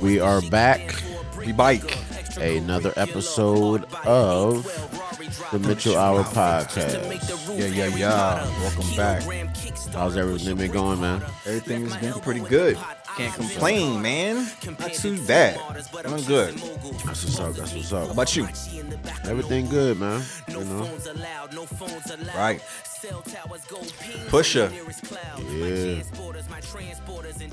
We are back. We bike. Another episode of the Mitchell Hour podcast. Yeah, yeah, yeah. Welcome back. How's everything been going, man? Everything has been pretty good. Can't complain, man. Not too bad. Feeling good. That's what's up. That's what's up. How about you? Everything good, man. You know, Right. Pusha.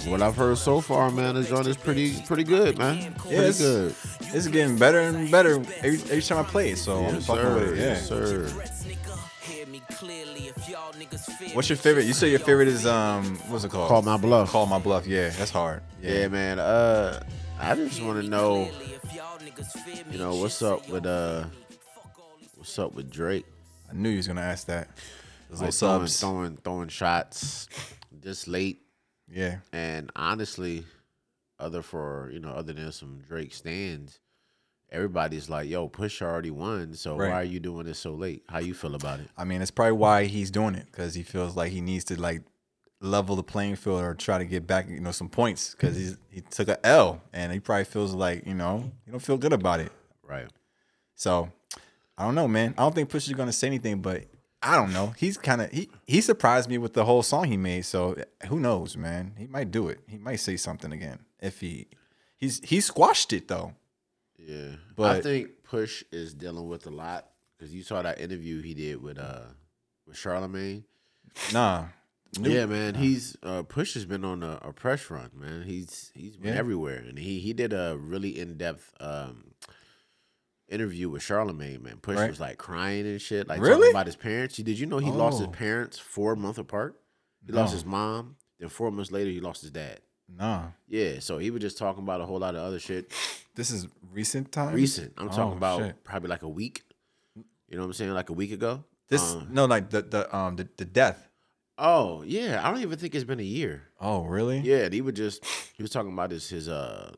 yeah. What I've heard so far, man, the joint is pretty, pretty good, man. Pretty it's- good. It's getting better and better every, every time I play it. So I'm Yes, fucking sir. with it. Yeah. Yes, sir. What's your favorite? You say your favorite is um, what's it called? Call my bluff. Call my bluff. Yeah, that's hard. Yeah, man. Uh, I just want to know, you know, what's up with uh, what's up with Drake? I knew you was gonna ask that. Like throwing, subs. throwing, throwing shots this late, Yeah. and honestly, other for you know, other than some Drake stands, everybody's like, "Yo, Push already won, so Right. why are you doing this so late? How you feel about it?" I mean, it's probably why he's doing it because he feels like he needs to like level the playing field or try to get back, you know, some points because he's he took a L and he probably feels like you know he don't feel good about it. Right. So I don't know, man. I don't think Push is gonna say anything, but I don't know. He's kind of he he surprised me with the whole song he made. So who knows, man? He might do it. He might say something again if he he's he squashed it though. Yeah, but I think Push is dealing with a lot because you saw that interview he did with uh with Charlemagne. Nah. New- Yeah, man. He's uh Push has been on a, a press run, man. He's he's been Yeah. everywhere, and he he did a really in depth um interview with Charlemagne. Man, Push Right. was like crying and shit, like Really? talking about his parents. Did you know he lost his Oh. parents four months apart? He lost his mom. Then four months later, he lost his dad. Nah. Yeah, so he was just talking about a whole lot of other shit. This is recent time. Recent. I'm talking Oh, about shit. probably like a week. You know what I'm saying? Like a week ago. This Um, no like the the um the, the death. Oh yeah, I don't even think it's been a year. Oh really? Yeah, and he was just he was talking about his his uh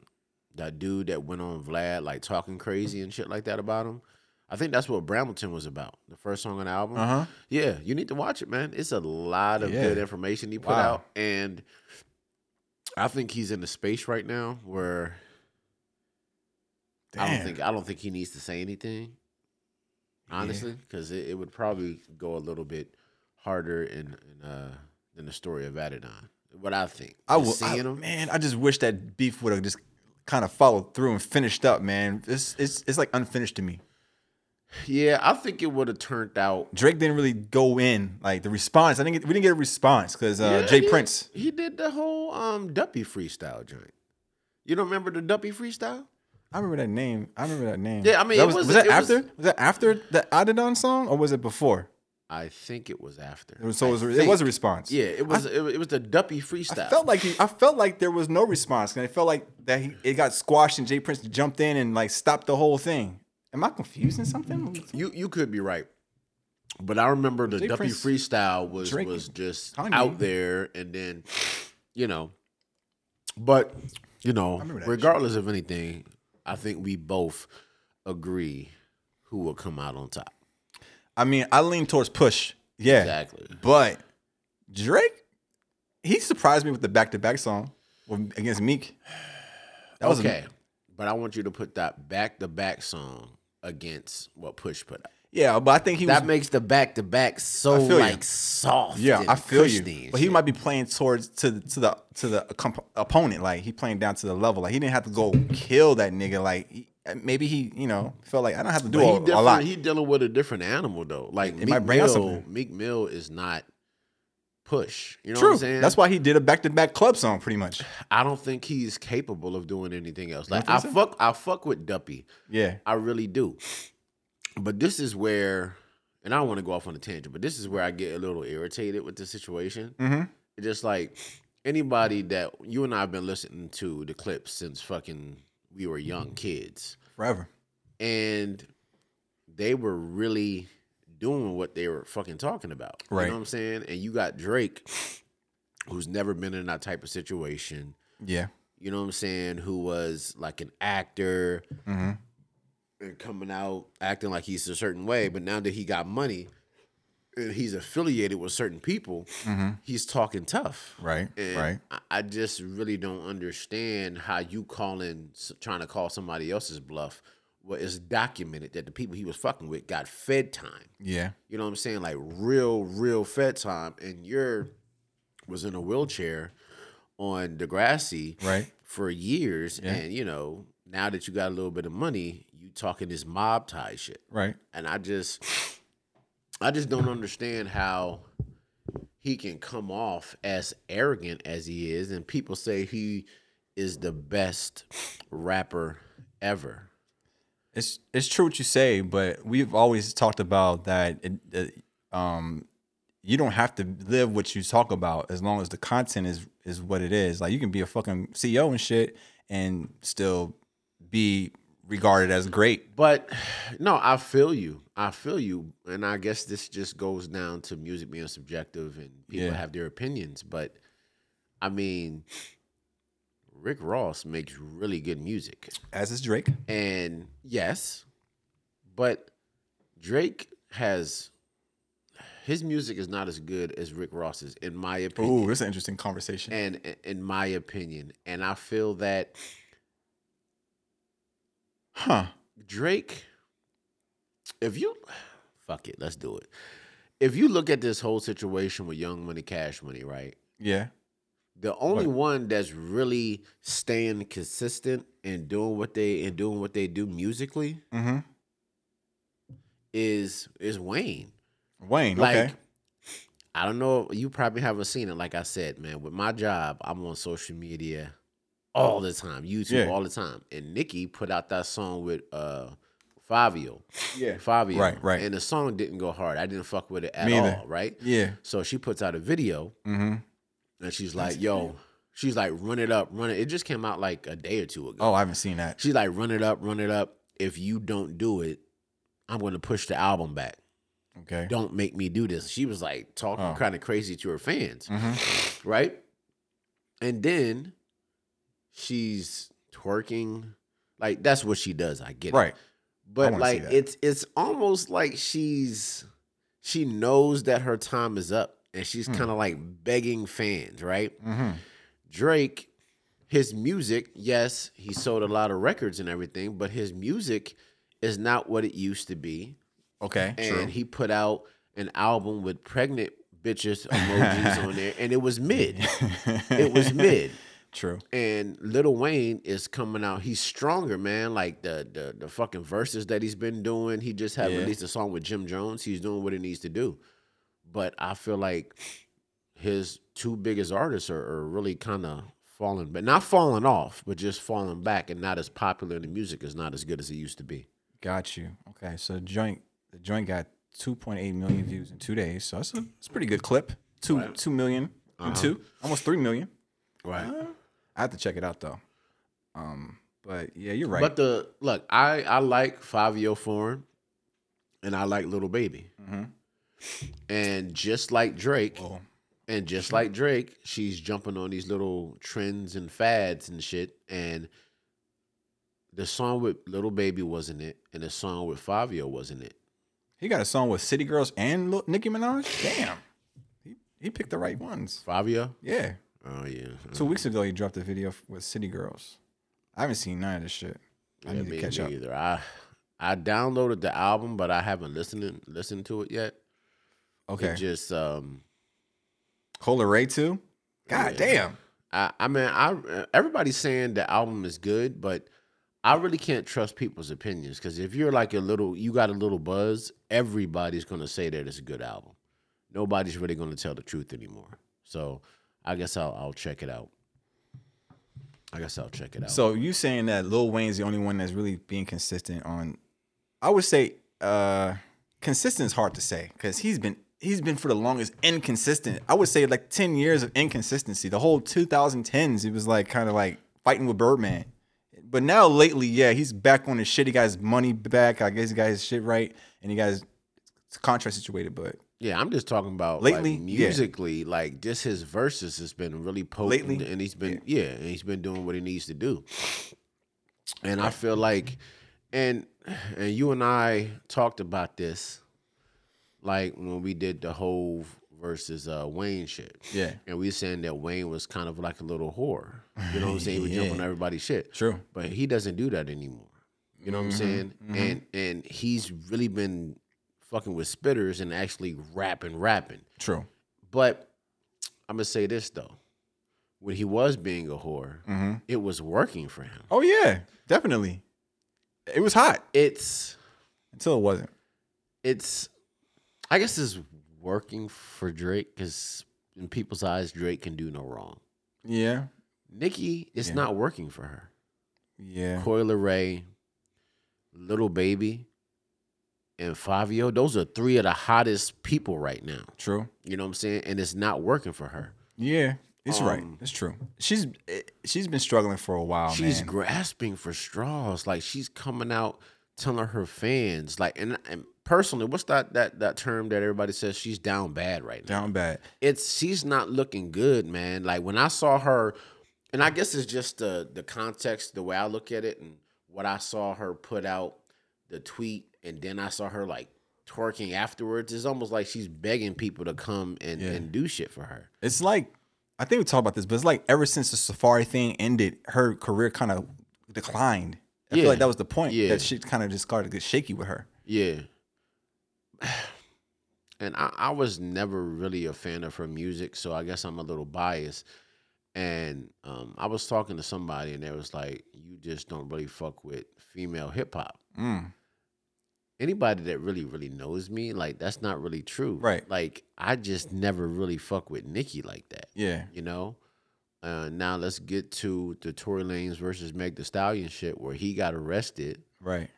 that dude that went on Vlad like talking crazy and shit like that about him. I think that's what Brambleton was about. The first song on the album. Uh huh. Yeah, you need to watch it, man. It's a lot of Yeah. good information he put Wow. out, and I think he's in the space right now where I don't think I don't think he needs to say anything. Honestly, because it, it would probably go a little bit harder in, in uh than the story of Adidon. What I think. I will. seeing I, him. Man, I just wish that beef would have just kind of followed through and finished up. Man, it's it's it's like unfinished to me. Yeah, I think it would have turned out. Drake didn't really go in like the response. I didn't we didn't get a response because uh, Yeah, Jay he- Prince. He did the whole um Duppy freestyle joint. You don't remember the Duppy freestyle? I remember that name. I remember that name. Yeah, I mean, that it was, was- was that it was- after? Was that after the Adidon song or was it before? I think it was after. It was, so it was, it was a response. Yeah, it was. it, was- it was the Duppy freestyle. I felt like he, I felt like there was no response, and I felt like that he, it got squashed, and J. Prince jumped in and like stopped the whole thing. Am I confusing something? you you could be right, but I remember the Jay Duppy Prince- freestyle was Drake- was just Kanye. out there, and then you know, but you know, regardless of anything, I think we both agree who will come out on top. I mean, I lean towards push, yeah, Exactly. but Drake, he surprised me with the back-to-back song against Meek. That was okay, but I want you to put that back to back song against what Push put out. yeah, but I think he That was. makes the back to back so feel you. like soft. yeah, I feel you. But he shit. might be playing towards to the to the to the opponent. Like he playing down to the level. Like he didn't have to go kill that nigga. Like he, maybe he, you know, felt like I don't have to do a, a lot. He dealing with a different animal though. Like It Meek Mill. Meek Mill is not push. You know True. what I'm saying? That's why he did a back-to-back club song, pretty much. I don't think he's capable of doing anything else. Like I think fuck, I fuck with Duppy. Yeah. I really do. But this is where, and I don't want to go off on a tangent, but this is where I get a little irritated with the situation. Mm-hmm. Just like anybody that you and I have been listening to the Clipse since fucking we were young kids, Forever. and they were really doing what they were fucking talking about. You Right. know what I'm saying? And you got Drake, who's never been in that type of situation. Yeah. You know what I'm saying? Who was like an actor Mm-hmm. and coming out acting like he's a certain way, but now that he got money, he's affiliated with certain people, he's talking tough. Mm-hmm. Right, And right. I, I just really don't understand how you calling, trying to call somebody else's bluff. Well, it's documented that the people he was fucking with got fed time. Yeah. You know what I'm saying? Like real, real fed time. And you're was in a wheelchair on Degrassi Right. for years. Yeah. And you know, now that you got a little bit of money, you talking this mob tie shit. Right. And I just I just don't understand how he can come off as arrogant as he is and people say he is the best rapper ever. It's it's true what you say, but we've always talked about that. It, it, um, you don't have to live what you talk about as long as the content is is what it is. Like you can be a fucking CEO and shit and still be regarded as great. But no, I feel you. I feel you. And I guess this just goes down to music being subjective and people Yeah. have their opinions. But I mean, Rick Ross makes really good music. As is Drake. And yes, but Drake has his music is not as good as Rick Ross's, in my opinion. Ooh, that's an interesting conversation. and in my opinion, and I feel that Huh. Drake, if you fuck it, let's do it. If you look at this whole situation with Young Money, Cash Money, right? Yeah. The only What? one that's really staying consistent and doing what they and doing what they do musically Mm-hmm. is is Wayne. Wayne. Like okay. I don't know, you probably haven't seen it. Like I said, man, with my job, I'm on social media all the time, YouTube Yeah. all the time. And Nicki put out that song with uh Fivio. Yeah. Fivio. Right, right. And the song didn't go hard. I didn't fuck with it at Me all, right? Yeah. So she puts out a video Mm-hmm. and she's like, yo, she's like, run it up, run it. It just came out like a day or two ago. Oh, I haven't seen that. She's like, run it up, run it up. If you don't do it, I'm gonna push the album back. Okay. Don't make me do this. She was like talking Oh. kind of crazy to her fans, Mm-hmm. right? And then she's twerking. Like that's what she does. I get it. Right. But like it's it's almost like she's she knows that her time is up and she's Hmm. kind of like begging fans, right? Mm-hmm. Drake, his music, yes, he sold a lot of records and everything, but his music is not what it used to be. Okay. And True. he put out an album with pregnant bitches emojis on there, and it was mid. It was mid. True. And Little Wayne is coming out. He's stronger, man. Like the the the fucking verses that he's been doing. He just had Yeah. released a song with Jim Jones. He's doing what he needs to do. But I feel like his two biggest artists are, are really kind of falling, but not falling off, but just falling back and not as popular. And the music is not as good as it used to be. Got you. Okay. So the joint the joint got 2.8 million views in two days. So that's a, that's a pretty good clip. Two Right. two million and uh-huh. two. Almost three million. Right. Uh, I have to check it out though. Um, but yeah, you're right. But the look, I I like Fivio Foreign, and I like Little Baby, Mhm. and just like Drake, Well, and just like Drake, she's jumping on these little trends and fads and shit. And the song with Little Baby wasn't it, and the song with Fivio wasn't it. he got a song with City Girls and Nicki Minaj. Damn. He he picked the right ones. Fivio? Yeah. Oh yeah. Two weeks ago, he dropped a video with City Girls. I haven't seen none of this shit. I Yeah, need to catch up. Either I I downloaded the album, but I haven't listened listened to it yet. Okay. It just um Coi Leray too. God Yeah. damn. I, I mean, I everybody's saying the album is good, but I really can't trust people's opinions because if you're like a little, you got a little buzz, everybody's gonna say that it's a good album. Nobody's really gonna tell the truth anymore. So I guess I'll I'll check it out. I guess I'll check it out. So you saying that Lil Wayne's the only one that's really being consistent on? I would say uh consistent is hard to say because he's been he's been for the longest inconsistent. I would say like ten years of inconsistency. The whole 2010s, he was like kind of like fighting with Birdman. But now lately, yeah, he's back on his shit. He got his money back. I guess he got his shit right, and he got his contract situated. But yeah, I'm just talking about Lately, like, yeah. musically, like just his verses has been really potent, Lately, and he's been yeah. and he's been doing what he needs to do. And I feel like, and and you and I talked about this like when we did the whole versus uh, Wayne shit. Yeah. And we saying that Wayne was kind of like a little whore. You know what I'm saying? He would jump on everybody's shit. True. But he doesn't do that anymore. You know what I'm saying? And and he's really been fucking with spitters and actually rapping, rapping. True. But I'm gonna say this though. When he was being a whore, mm-hmm. it was working for him. Oh yeah, definitely. It was hot It's until it wasn't. it's I guess it's working for Drake because in people's eyes, Drake can do no wrong. Yeah. Nicki, it's Yeah. not working for her. Yeah. Coi Leray, Little Baby, and Fivio, those are three of the hottest people right now. True. You know what I'm saying? And it's not working for her. Yeah. It's right. Um, It's true. She's eh, she's been struggling for a while, she's man. grasping for straws. Like she's coming out telling her fans, like, and, and personally, what's that that that term that everybody says she's down bad right now? Down bad. it's she's not looking good, man. Like when I saw her, and I guess it's just the the context, the way I look at it, and what I saw her put out the tweet, and then I saw her like twerking afterwards. It's almost like she's begging people to come and, Yeah. and do shit for her. It's like I think we talked about this, but it's like ever since the Safaree thing ended, her career kind of declined. I Yeah. feel like that was the point. Yeah. That she kind of just started to get shaky with her. Yeah. And I, I was never really a fan of her music, so I guess I'm a little biased. And um, I was talking to somebody, and they was like, "You just don't really fuck with female hip hop." Mm. Anybody that really really knows me like that's not really true Right. like i just never really fuck with nicki like that Yeah. you know uh, now let's get to the Tory Lanez versus Meg The Stallion shit where he got arrested Right.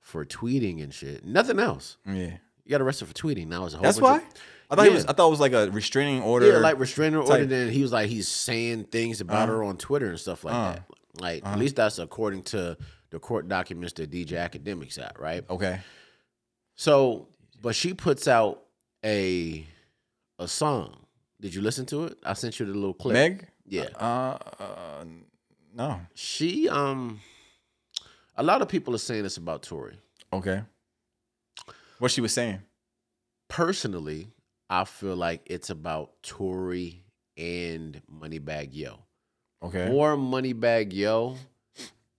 for tweeting and shit. Nothing else. Yeah. He got arrested for tweeting. Now it's a whole That's why. of- I thought it was. I thought it was like a restraining order. yeah, like restraining order. type. Then he was like he's saying things about her on Twitter and stuff like Uh. that. Like at least that's according to the court documents that DJ Akademiks at, right? okay. So, but she puts out a a song. Did you listen to it? I sent you the little clip. Meg. Yeah. Uh, uh, no. She um a lot of people are saying this about Tory. Okay. What she was saying. Personally, I feel like it's about Tory and Moneybagg Yo. Okay. More Moneybagg Yo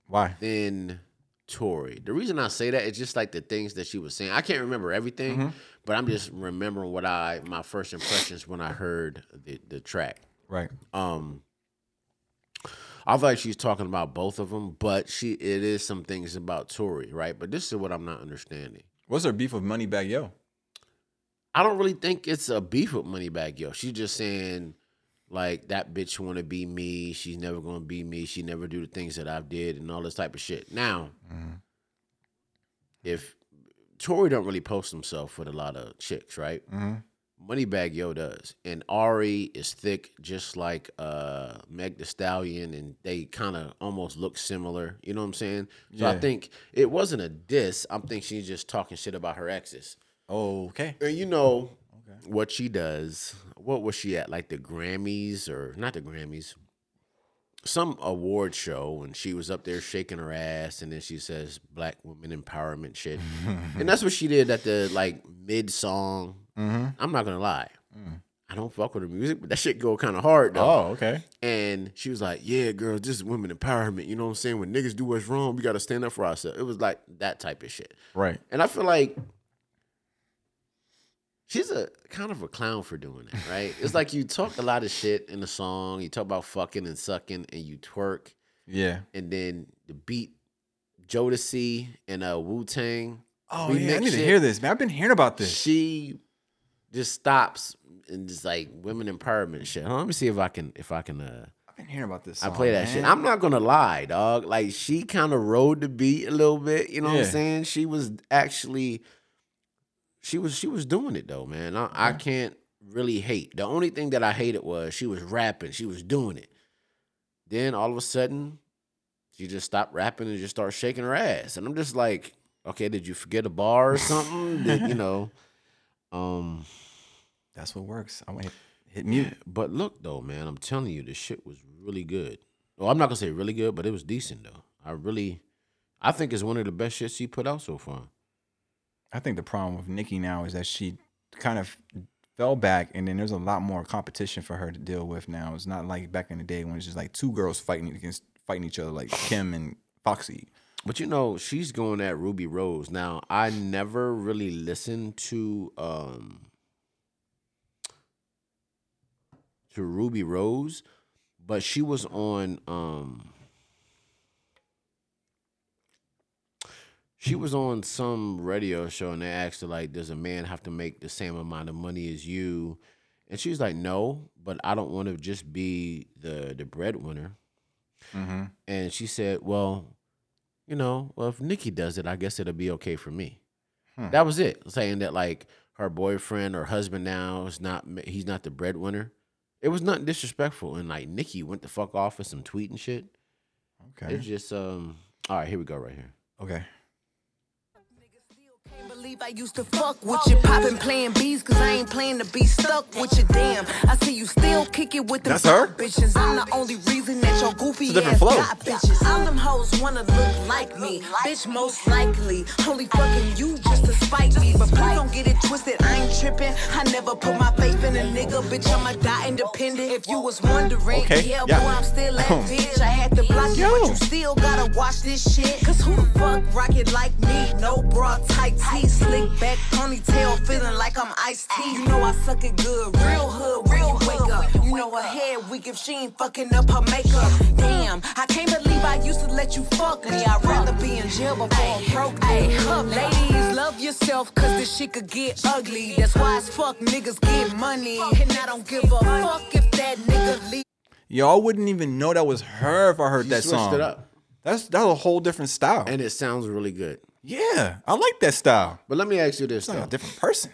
Why? than Tory. The reason I say that is just like the things that she was saying. I can't remember everything, but I'm just remembering what I my first impressions when I heard the the track. Right. Um, I feel like she's talking about both of them, but she it is some things about Tory, right? But this is what I'm not understanding. What's her beef with Moneybagg Yo? I don't really think it's a beef with Moneybagg Yo. She's just saying like that bitch want to be me. She's never gonna be me. She never do the things that I've did and all this type of shit. Now, if Tory don't really post himself with a lot of chicks, right? Mm-hmm. Moneybagg Yo does, and Ari is thick, just like uh Meg The Stallion, and they kind of almost look similar. You know what I'm saying? So I think it wasn't a diss. I'm thinking she's just talking shit about her exes. Okay. And you know what she does. What was she at? Like the Grammys or not the Grammys? Some award show, and she was up there shaking her ass, and then she says "Black women empowerment" shit, and that's what she did at the like mid song. Mm-hmm. I'm not gonna lie, I don't fuck with her music, but that shit go kind of hard though. Oh, okay. And she was like, "Yeah, girl, this is women empowerment. You know what I'm saying? When niggas do what's wrong, we gotta stand up for ourselves." It was like that type of shit. Right. And I feel like she's a kind of a clown for doing that, right? it's like you talk a lot of shit in the song, you talk about fucking and sucking, and you twerk, Yeah. and then the beat Jodeci and uh, Wu Tang. Oh yeah. I need to hear this, man. I've been hearing about this. She just stops and just like women empowerment shit. Huh, let me see if I can if I can uh I've been hearing about this. I play that man. shit. I'm not gonna lie, dog. Like she kind of rode the beat a little bit. You know what I'm saying? She was actually, she was she was doing it though, man. I, I can't really hate. The only thing that I hated was she was rapping. She was doing it. Then all of a sudden, she just stopped rapping and just started shaking her ass. And I'm just like, okay, did you forget a bar or something? Did, you know. Um. That's what works. I'm gonna hit, mute. But look though, man, I'm telling you, this shit was really good. Well, I'm not gonna say really good, but it was decent though. I really, I think it's one of the best shits she put out so far. I think the problem with Nicki now is that she kind of fell back, and then there's a lot more competition for her to deal with now. It's not like back in the day when it's just like two girls fighting against fighting each other, like Kim and Foxy. But you know, she's going at Rubi Rose. Now, I never really listened to um to Rubi Rose, but she was on um she was on some radio show and they asked her like, does a man have to make the same amount of money as you? And she was like, no, but I don't want to just be the the breadwinner. And she said, well, you know, well, if Nicki does it, I guess it'll be okay for me. That was it. Saying that like her boyfriend or husband now is not he's not the breadwinner. It was nothing disrespectful. And like Nicki went the fuck off with some tweet and shit. Okay. It's just um all right, here we go right here. Okay. Believe I used to fuck with you, poppin' playing bees, cause I ain't playing to be stuck with you. Damn, I see you still kick it with the That's her? bitches. I'm the only reason that your goofy It's a ass flow. got bitches. All them hoes wanna look like me, bitch, most likely. Only fucking you just to spite me, but please don't get it twisted. I ain't tripping. I never put my faith in a nigga, bitch. I'ma die independent. If you was wondering, Okay, yeah, yeah. boy, I'm still that bitch. I had to block you, but you still gotta watch this shit. Cause who the fuck rock it like me? No bra, tight tee, slick back ponytail, feeling like I'm iced tea. You know I suck it good, real hood, real wake up. You know her head weak if she ain't fucking up her makeup. Damn, I can't believe I used to let you fuck me. I'd rather be in jail before I broke Hey, up, ladies, love yourself, cause this shit could get ugly. That's why as fuck niggas get money. And I don't give a fuck if that nigga leave. Y'all wouldn't even know that was her if I heard You that switched song. it up. That's that's a whole different style. And it sounds really good. Yeah, I like that style. But let me ask you this It's like though. a different person.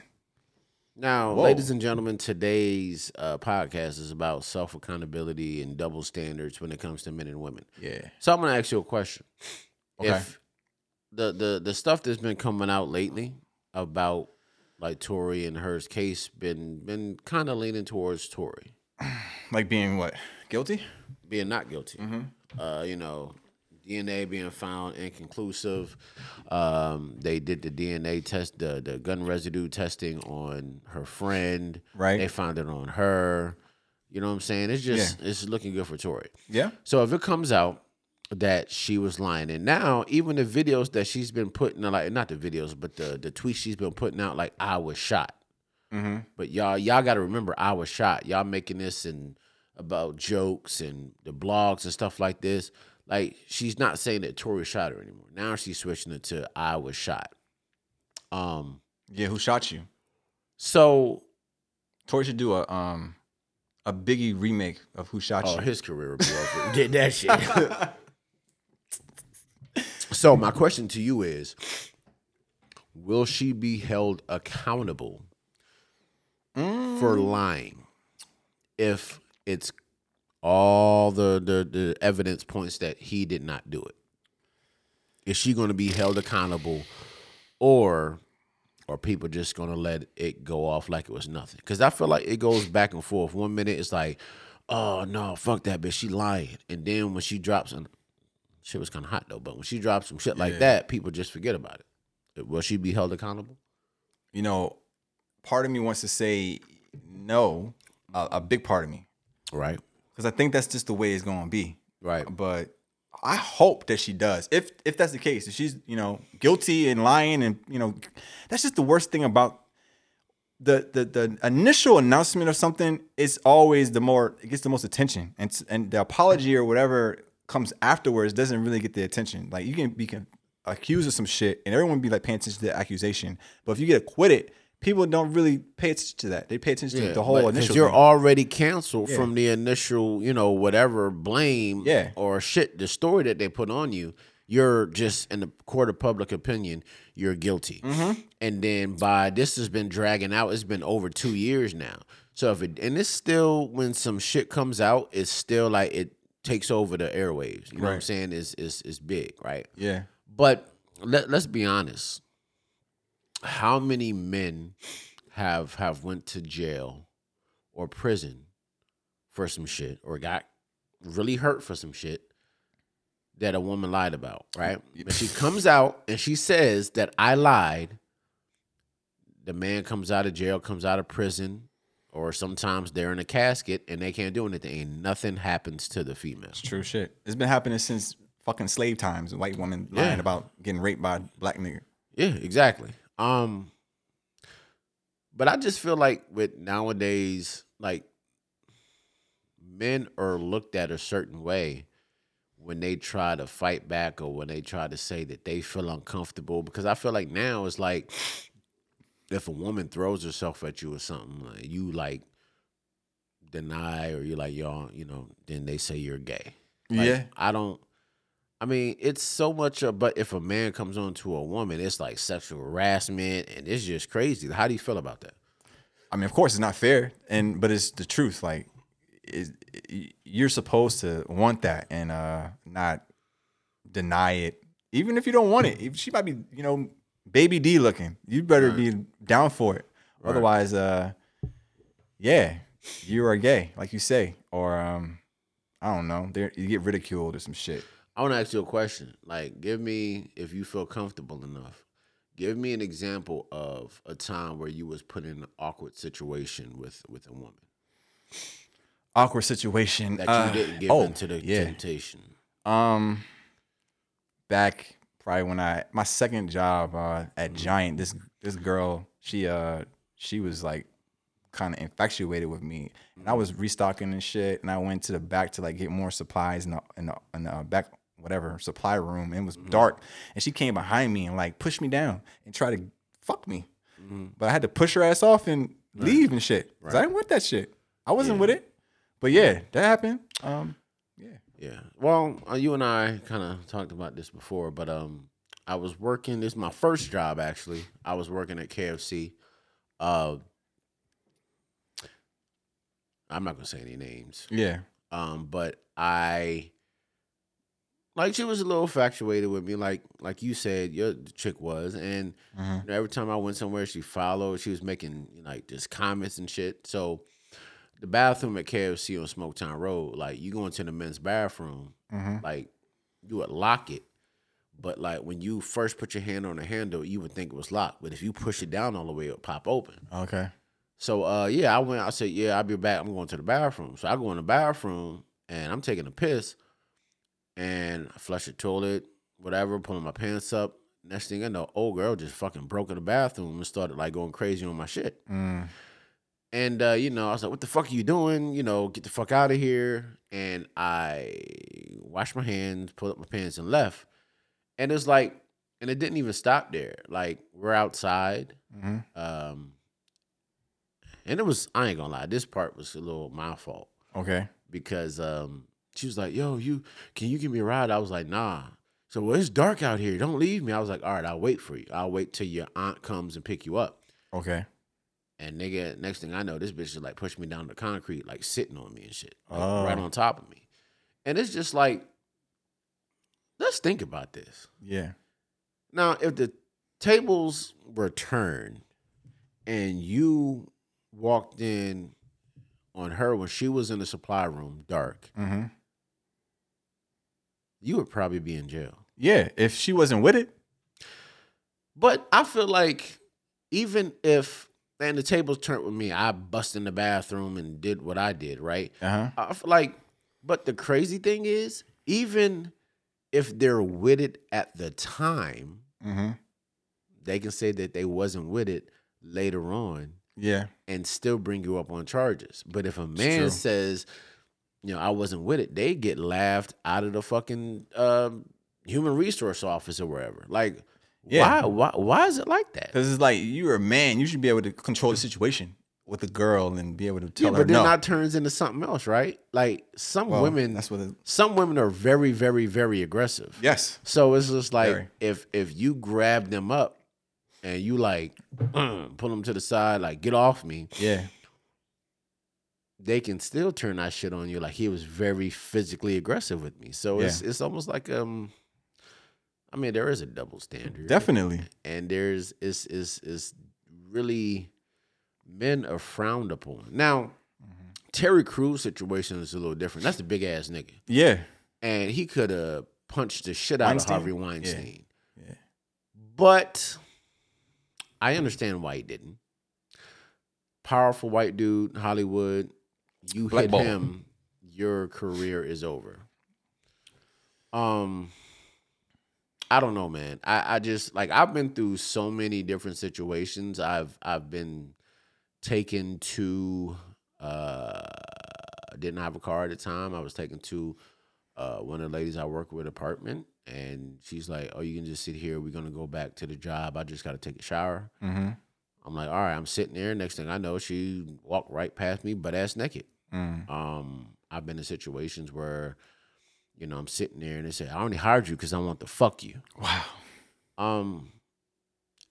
Now, Whoa. ladies and gentlemen, today's uh, podcast is about self accountability and double standards when it comes to men and women. Yeah. So I'm gonna ask you a question. Okay. If the the the stuff that's been coming out lately about like Tory and her's case been been kind of leaning towards Tory Like being what? Guilty? being not guilty. Uh, you know, DNA being found inconclusive. Um, they did the DNA test, the the gun residue testing on her friend. Right. They found it on her. You know what I'm saying? It's just it's looking good for Tory. Yeah. So if it comes out that she was lying, and now even the videos that she's been putting, like not the videos, but the the tweets she's been putting out, like I was shot. But y'all, y'all got to remember, I was shot. Y'all making this and about jokes and the blogs and stuff like this. Like she's not saying that Tory shot her anymore. Now she's switching it to I was shot. Um. Yeah, who shot you? So, Tory should do a um a Biggie remake of Who Shot oh, You. his career would be over. Did that shit. so my question to you is: Will she be held accountable for lying if it's all the, the the evidence points that he did not do it? Is she going to be held accountable, or are people just going to let it go off like it was nothing? Because I feel like it goes back and forth. One minute it's like, oh no, fuck that bitch, she lying, and then when she drops, and shit was kind of hot though, but when she drops some shit like that, people just forget about it. Will she be held accountable? you know, part of me wants to say no, a, a big part of me, Right, because I think that's just the way it's going to be. right. But I hope that she does. If if that's the case, if she's you know guilty and lying, and you know, that's just the worst thing about the the the initial announcement of something is always the more it gets the most attention, and and the apology or whatever comes afterwards doesn't really get the attention. Like you can be accused of some shit, and everyone be like paying attention to the accusation, but if you get acquitted. People don't really pay attention to that. They pay attention to the whole initial. You're thing. already canceled Yeah. from the initial, you know, whatever blame Yeah. or shit, the story that they put on you. You're just in the court of public opinion, you're guilty. Mm-hmm. And then by this has been dragging out. It's been over two years now. So if it and it's still when some shit comes out, it's still like it takes over the airwaves. You know what I'm saying? Is is is big, right? yeah. But let, let's be honest. How many men have have went to jail or prison for some shit or got really hurt for some shit that a woman lied about, right? But she comes out and she says that I lied the man comes out of jail, comes out of prison, or sometimes they're in a casket and they can't do anything. And nothing happens to the female. It's true shit. It's been happening since fucking slave times. White woman lying Yeah. about getting raped by a black nigga. Yeah, exactly. Um, but I just feel like with nowadays, like men are looked at a certain way when they try to fight back or when they try to say that they feel uncomfortable. Because I feel like now it's like if a woman throws herself at you or something, like, you like deny or you're like, y'all, you know, then they say you're gay. Like, Yeah. I don't. I mean, it's so much. Of, but if a man comes on to a woman, it's like sexual harassment, and it's just crazy. How do you feel about that? I mean, of course, it's not fair, and but it's the truth. Like, is you're supposed to want that and uh not deny it, even if you don't want it. If she might be, you know, baby D looking, you better be down for it. Otherwise, uh, yeah, you are gay, like you say, or um, I don't know, you get ridiculed or some shit. I want to ask you a question. Like, give me, if you feel comfortable enough, give me an example of a time where you was put in an awkward situation with with a woman Awkward situation that uh, you didn't give oh, into the yeah. temptation. Um, back probably when I my second job uh, at Giant, this this girl she uh she was like kind of infatuated with me, and I was restocking and shit, and I went to the back to like get more supplies in the in the, in the back whatever supply room, and it was dark, and she came behind me and like pushed me down and tried to fuck me, but I had to push her ass off and leave and shit. 'cause I didn't want that shit. I wasn't with it, but yeah, that happened. Um, Yeah. Yeah. Well, uh, you and I kind of talked about this before, but um, I was working. This is my first job actually. I was working at KFC. Uh, I'm not gonna say any names. yeah, Um, but I like she was a little infatuated with me, like like you said, your chick was, and Mhm. you know, every time I went somewhere, she followed. She was making like just comments and shit. So the bathroom at KFC on Smoketown Road, like you go into the men's bathroom, Mhm. like you would lock it. But like when you first put your hand on the handle, you would think it was locked. But if you push it down all the way, it would pop open. okay. So uh yeah, I went, I said, Yeah, I'll be back. I'm going to the bathroom. So I go in the bathroom and I'm taking a piss and I flush the toilet, whatever, pulling my pants up. Next thing I know, old girl just fucking broke in the bathroom and started like going crazy on my shit. Mm. And uh, you know, I was like, "What the fuck are you doing? You know, get the fuck out of here!" And I washed my hands, pulled up my pants, and left. And it's like, and it didn't even stop there. Like we're outside, hmm um, and it was I ain't gonna lie, this part was a little my fault Okay. because um, she was like, "Yo, you can you give me a ride?" I was like, "Nah." So well, it's dark out here. Don't leave me. I was like, "All right, I'll wait for you. I'll wait till your aunt comes and pick you up." Okay. And nigga, next thing I know, this bitch is like pushing me down the concrete, like sitting on me and shit, like, Oh. right on top of me. And it's just like, let's think about this. Yeah. Now, if the tables were turned and you walked in on her when she was in the supply room, dark, hmm you would probably be in jail. Yeah. If she wasn't with it, But I feel like even if and the tables turned with me, I bust in the bathroom and did what I did, right? uh huh. I feel like, but the crazy thing is, even if they're with it at the time, hmm they can say that they wasn't with it later on Yeah. and still bring you up on charges. But if a man says, you know, I wasn't with it, they get laughed out of the fucking um, human resource office or wherever. Like, Yeah. why, why, why is it like that? Because it's like you're a man, you should be able to control the situation with a girl and be able to tell Yeah, her but then no. that turns into something else, right? Like some Well, women, That's what. It, some women are very, very, very aggressive. yes. So it's just like Very. if if you grab them up and you like pull them to the side, like get off me, Yeah. They can still turn that shit on you. Like he was very physically aggressive with me. So it's it's almost like um, I mean there is a double standard, Definitely. and there's is is is really men are frowned upon. Now Terry Crews situation is a little different. That's a big ass nigga, Yeah. and he could have punched the shit out Weinstein? of Harvey Yeah. Weinstein. Yeah. But I understand why he didn't. Powerful white dude, Hollywood. You hit Blackball. him, your career is over. Um, I don't know, man. I, I just like I've been through so many different situations. I've I've been taken to uh didn't have a car at the time. I was taken to uh one of the ladies I work with apartment and she's like, Oh, you can just sit here, we're gonna go back to the job. I just gotta take a shower. Mm-hmm. I'm like, all right, I'm sitting there. Next thing I know, she walked right past me, butt ass naked. Mm. Um, I've been in situations where, you know, I'm sitting there and they say, I only hired you because I want to fuck you. Wow. Um,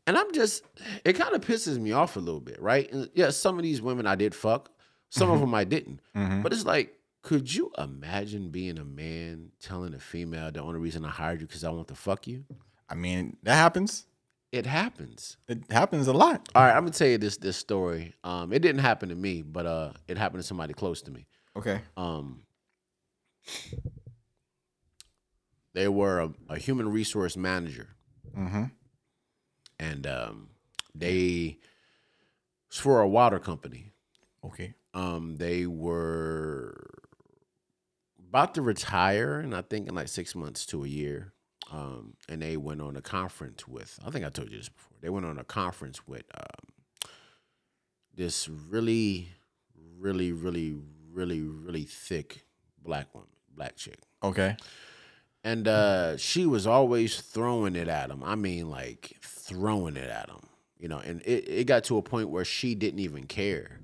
and I'm just, it kind of pisses me off a little bit, right? And yeah, some of these women I did fuck, some of them I didn't. Mhm. But it's like, could you imagine being a man telling a female the only reason I hired you because I want to fuck you? I mean, that happens. It happens. It happens a lot. All right, I'm gonna tell you this this story. Um, it didn't happen to me, but uh, it happened to somebody close to me. Okay. Um, they were a, a human resource manager, Mm-hmm. and um, they it's for a water company. Okay. Um, they were about to retire, and I think in like six months to a year. Um, and they went on a conference with. I think I told you this before. They went on a conference with um, this really, really, really, really, really thick black woman, black chick. Okay. And uh, she was always throwing it at him. I mean, like throwing it at him. You know, and it, it got to a point where she didn't even care.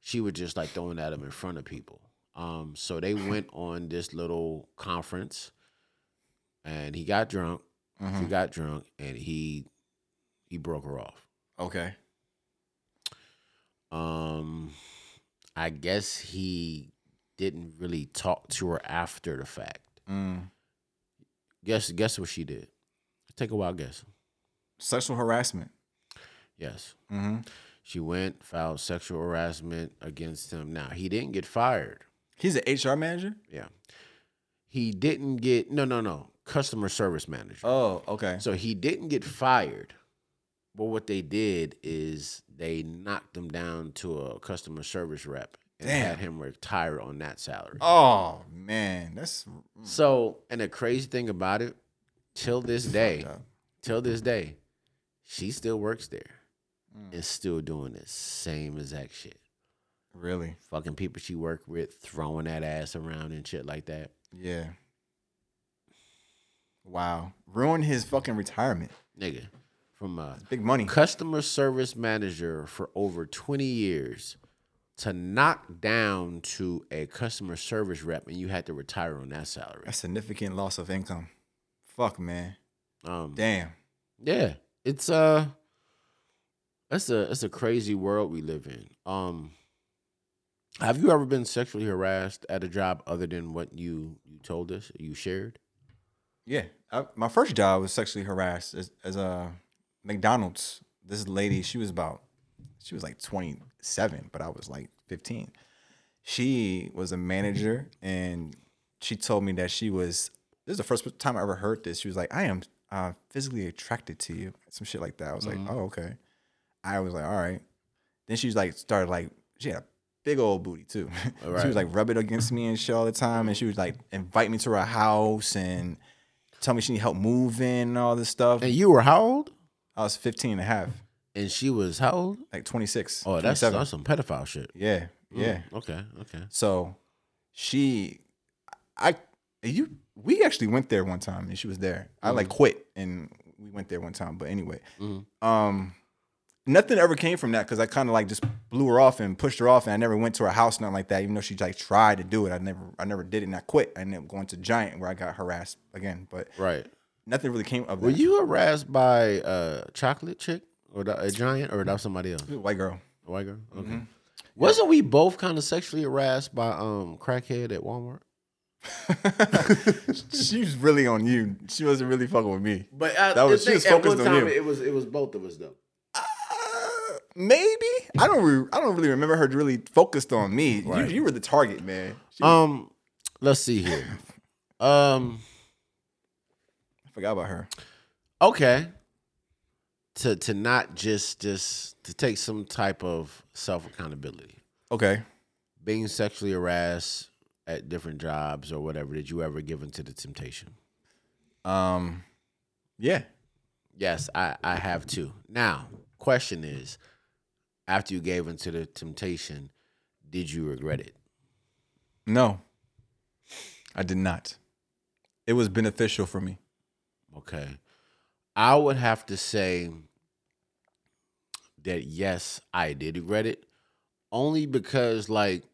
She was just like throwing it at him in front of people. Um, so they went on this little conference and he got drunk. He got drunk and he he broke her off. Okay. Um I guess he didn't really talk to her after the fact. Mm. Guess guess what she did. Take a wild guess. Sexual harassment. Yes. Mm-hmm. She went, filed sexual harassment against him. Now, he didn't get fired. He's an HR manager. Yeah. He didn't get, no, no, no, customer service manager. Oh, okay. So he didn't get fired. But what they did is they knocked him down to a customer service rep and Damn. had him retire on that salary. Oh man, that's So, and the crazy thing about it, till this day, till this day, she still works there Mm. and still doing the same exact shit. really. Fucking people she worked with, throwing that ass around and shit like that. Yeah. Wow. Ruined his fucking retirement. Nigga, from a Big money. customer service manager for over 20 years to knock down to a customer service rep and you had to retire on that salary. A significant loss of income. Fuck man. Um, Damn. yeah, it's uh that's a it's a crazy world we live in. Um have you ever been sexually harassed at a job other than what you you told us you shared? Yeah. I, my first job was sexually harassed as, as a McDonald's. This lady, she was about, she was like 27, but I was like 15. She was a manager and she told me that she was, this is the first time I ever heard this. She was like, I am uh, physically attracted to you. Some shit like that. I was like, oh, okay. I was like, all right. Then she was like, started like, she had a big old booty too. she was like, rub it against me and shit all the time. And she was like, invite me to her house and tell me she need help moving and all this stuff. And you were how old? I was 15 and a half, And she was how old? like 26. Oh, that's that's some pedophile shit. Yeah, yeah. Mm, okay, okay. So she, I, you, we actually went there one time and she was there. I like quit and we went there one time. But anyway, Mhm. um, nothing ever came from that because I kind of like just blew her off and pushed her off, and I never went to her house, nothing like that. Even though she like tried to do it, I never, I never did it, and I quit. I ended up going to Giant where I got harassed again, but Right. nothing really came of that. Were you harassed by a chocolate chick or a giant or that somebody else? white girl? A white girl? Okay. Mm-hmm. Wasn't we both kind of sexually harassed by um crackhead at Walmart? she was really on you. She wasn't really fucking with me. But I, That was- she was focused on you. It was it was both of us though. Maybe I don't. Re- I don't really remember her really focused on me. Right. You, you were the target, man. She- Um, let's see here. Um, I forgot about her. okay. to to not just just to take some type of self accountability. Okay. Being sexually harassed at different jobs or whatever, did you ever give into the temptation? Um. Yeah. Yes, I, I have too. Now, question is, after you gave into the temptation, did you regret it? No. I did not. It was beneficial for me. Okay. I would have to say that yes, I did regret it. Only because like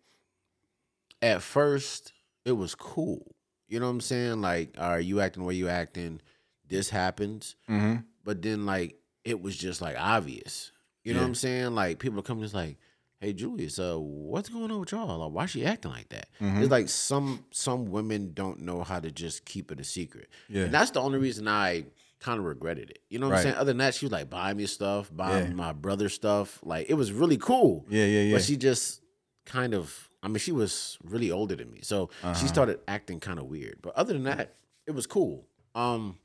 at first it was cool. You know what I'm saying? Like, are you acting the way you acting? This happens. Mm-hmm. But then like it was just like obvious. You know what I'm saying? Like people come just like, hey Julius, uh, what's going on with y'all? Like, why she acting like that? Mm-hmm. It's like some some women don't know how to just keep it a secret. Yeah. And that's the only reason I kind of regretted it. You know what I'm saying? Other than that, she was like buying me stuff, buying Yeah. my brother stuff. Like it was really cool. Yeah, yeah, yeah. But she just kind of I mean, she was really older than me. So Uh-huh. she started acting kind of weird. But other than that, it was cool. Um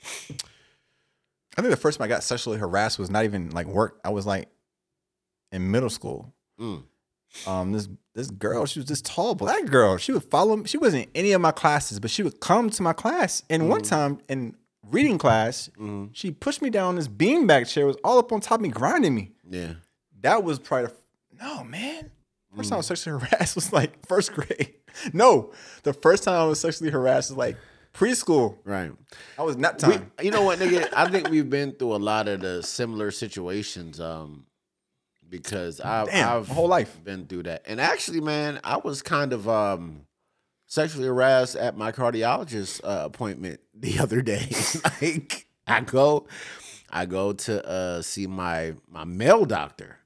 I think the first time I got sexually harassed was not even like work. I was like in middle school. mm, Um, this this girl, she was this tall black girl. She would follow me. She wasn't in any of my classes, but she would come to my class. And one time in reading class, she pushed me down this beanbag chair. Was all up on top of me, grinding me. yeah. That was probably the, no man. First time I was sexually harassed was like first grade. No, the first time I was sexually harassed was like preschool. Right. I was nap We, time. you know what, nigga? I think we've been through a lot of the similar situations. Um, because I've, Damn, I've whole life. been through that. And actually, man, I was kind of um sexually harassed at my cardiologist uh, appointment the other day. like I go, I go to uh see my my male doctor,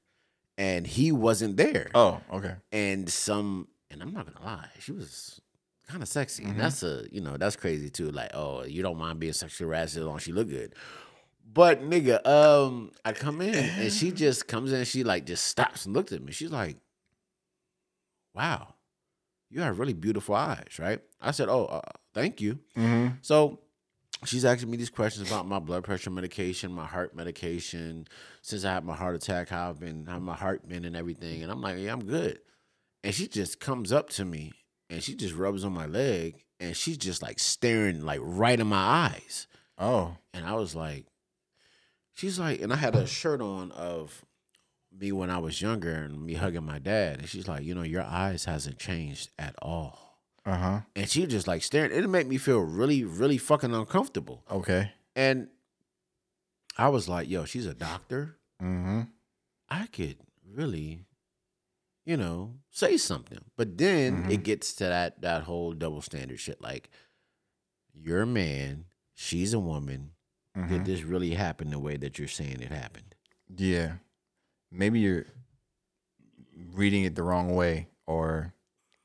and he wasn't there. oh, okay. and some and I'm not gonna lie, she was kind of sexy. And that's a you know, that's crazy too. Like, oh, you don't mind being sexually harassed as long as she look good. But nigga, um, I come in and she just comes in, she like just stops and looks at me. She's like, Wow, you have really beautiful eyes, right? I said, Oh, uh, thank you. Mm-hmm. So she's asking me these questions about my blood pressure medication, my heart medication, since I had my heart attack, how I've been, how my heart been and everything. And I'm like, yeah, I'm good. And she just comes up to me and she just rubs on my leg and she's just like staring like right in my eyes. Oh, And I was like, she's like, and I had a shirt on of me when I was younger and me hugging my dad. And she's like, you know, your eyes hasn't changed at all. uh huh. And she just like staring. It made me feel really, really fucking uncomfortable. Okay. And I was like, yo, she's a doctor. Mm-hmm. I could really, you know, say something. But then Mhm. it gets to that that whole double standard shit. Like, you're a man, she's a woman. Mhm. Did this really happen the way that you're saying it happened? Yeah. Maybe you're reading it the wrong way, or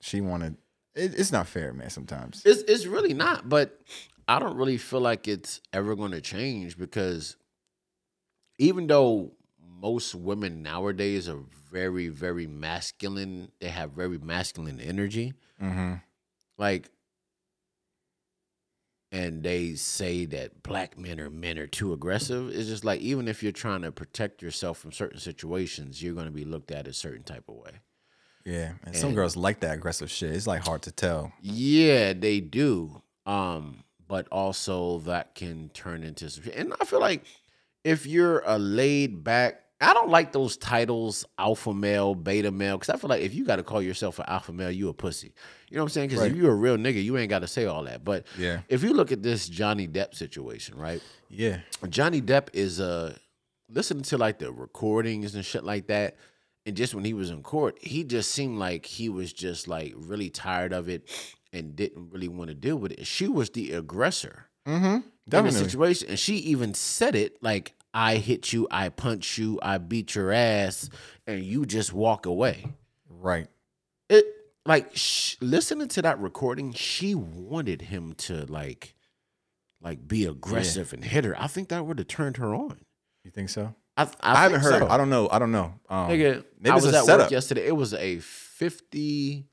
she wanted. It, it's not fair, man. Sometimes. It's it's really not, but I don't really feel like it's ever going to change because even though most women nowadays are very very masculine, they have very masculine energy. Mm-hmm. Like and they say that black men or men are too aggressive. It's just like even if you're trying to protect yourself from certain situations, you're going to be looked at a certain type of way. Yeah, and some girls like that aggressive shit. It's like hard to tell. Yeah, they do. Um, but also that can turn into and I feel like if you're a laid back I don't like those titles, alpha male, beta male, because I feel like if you got to call yourself an alpha male, you a pussy. You know what I'm saying? Because Right. if you're a real nigga, you ain't got to say all that. But Yeah. if you look at this Johnny Depp situation, right? Yeah. Johnny Depp is uh listening to like the recordings and shit like that. And just when he was in court, he just seemed like he was just like really tired of it and didn't really want to deal with it. She was the aggressor Mm-hmm. in the situation. And she even said it like, I hit you, I punch you, I beat your ass, and you just walk away. Right. It like sh- listening to that recording, she wanted him to like like be aggressive and hit her. I think that would have turned her on. You think so? I, I, haven't heard. so. I don't know. I don't know. Um, Nigga, maybe I was a at setup. work yesterday. It was a fifty-three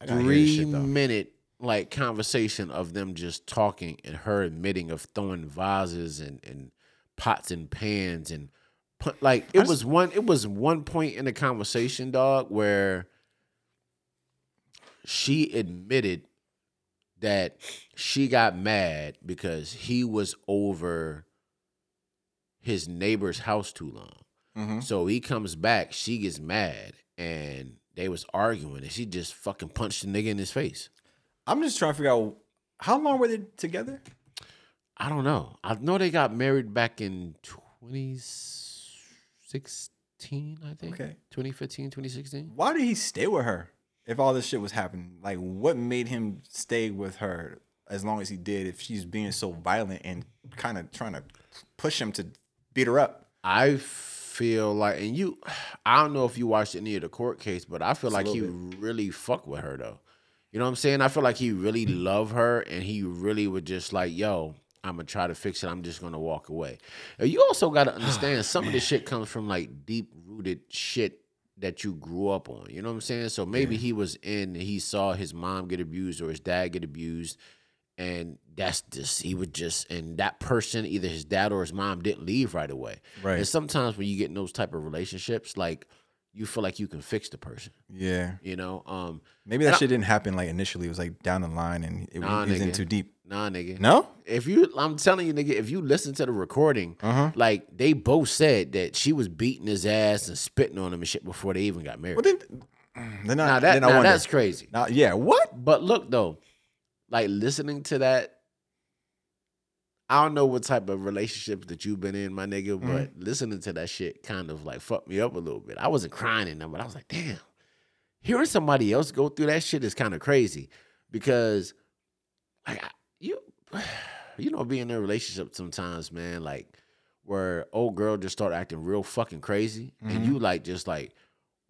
I gotta hear this shit, minute like conversation of them just talking and her admitting of throwing vases and and pots and pans and put like it was one it was one point in the conversation, dog, where she admitted that she got mad because he was over his neighbor's house too long. Mm-hmm. So he comes back, she gets mad, and they was arguing, and she just fucking punched the nigga in his face. I'm just trying to figure out how long were they together? I don't know. I know they got married back in 2016, I think. Okay. 2015, 2016. Why did he stay with her if all this shit was happening? Like, what made him stay with her as long as he did if she's being so violent and kind of trying to push him to beat her up? I feel like, and you, I don't know if you watched any of the court case, but I feel like he little really fucked with her though. You know what I'm saying? I feel like he really loved her, and he really would just like, yo, I'm gonna try to fix it. I'm just gonna walk away. Uh, you also got to understand some of this shit comes from like deep rooted shit that you grew up on. You know what I'm saying? So maybe he was in, he saw his mom get abused or his dad get abused, and that's just he would just and that person, either his dad or his mom, didn't leave right away. Right. And sometimes when you get in those type of relationships, like you feel like you can fix the person. Yeah. You know, um, Maybe that And I- shit didn't happen like initially. It was like down the line and it Nah, was in nigga. too deep. nah, nigga. No? If you, I'm telling you, nigga, if you listen to the recording, Uh-huh. like they both said that she was beating his ass and spitting on him and shit before they even got married. Well, then, then, I, now that, then now that's crazy. Now, yeah, what? But look though, like listening to that, I don't know what type of relationships that you've been in, my nigga, Mm-hmm. but listening to that shit kind of like fucked me up a little bit. I wasn't crying in them, but I was like, damn, hearing somebody else go through that shit is kind of crazy because, like, I- you, you know, being in a relationship sometimes, man, like where old girl just start acting real fucking crazy, and you like just like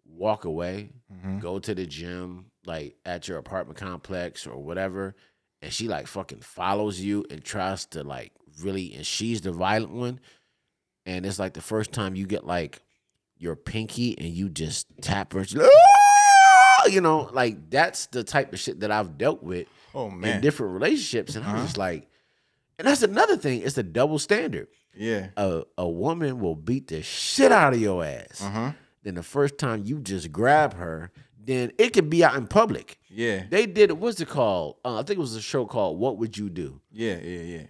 walk away, go to the gym, like at your apartment complex or whatever, and she like fucking follows you and tries to like really, and she's the violent one, and it's like the first time you get like your pinky and you just tap her, like, "Ah!" you know, like that's the type of shit that I've dealt with Oh, in man. different relationships, and I'm Uh-huh. just like, and that's another thing. It's a double standard. Yeah. A a woman will beat the shit out of your ass. Uh-huh. Then the first time you just grab her, then it could be out in public. Yeah. They did. What's it called? Uh, I think it was a show called "What Would You Do?" Yeah, yeah, yeah.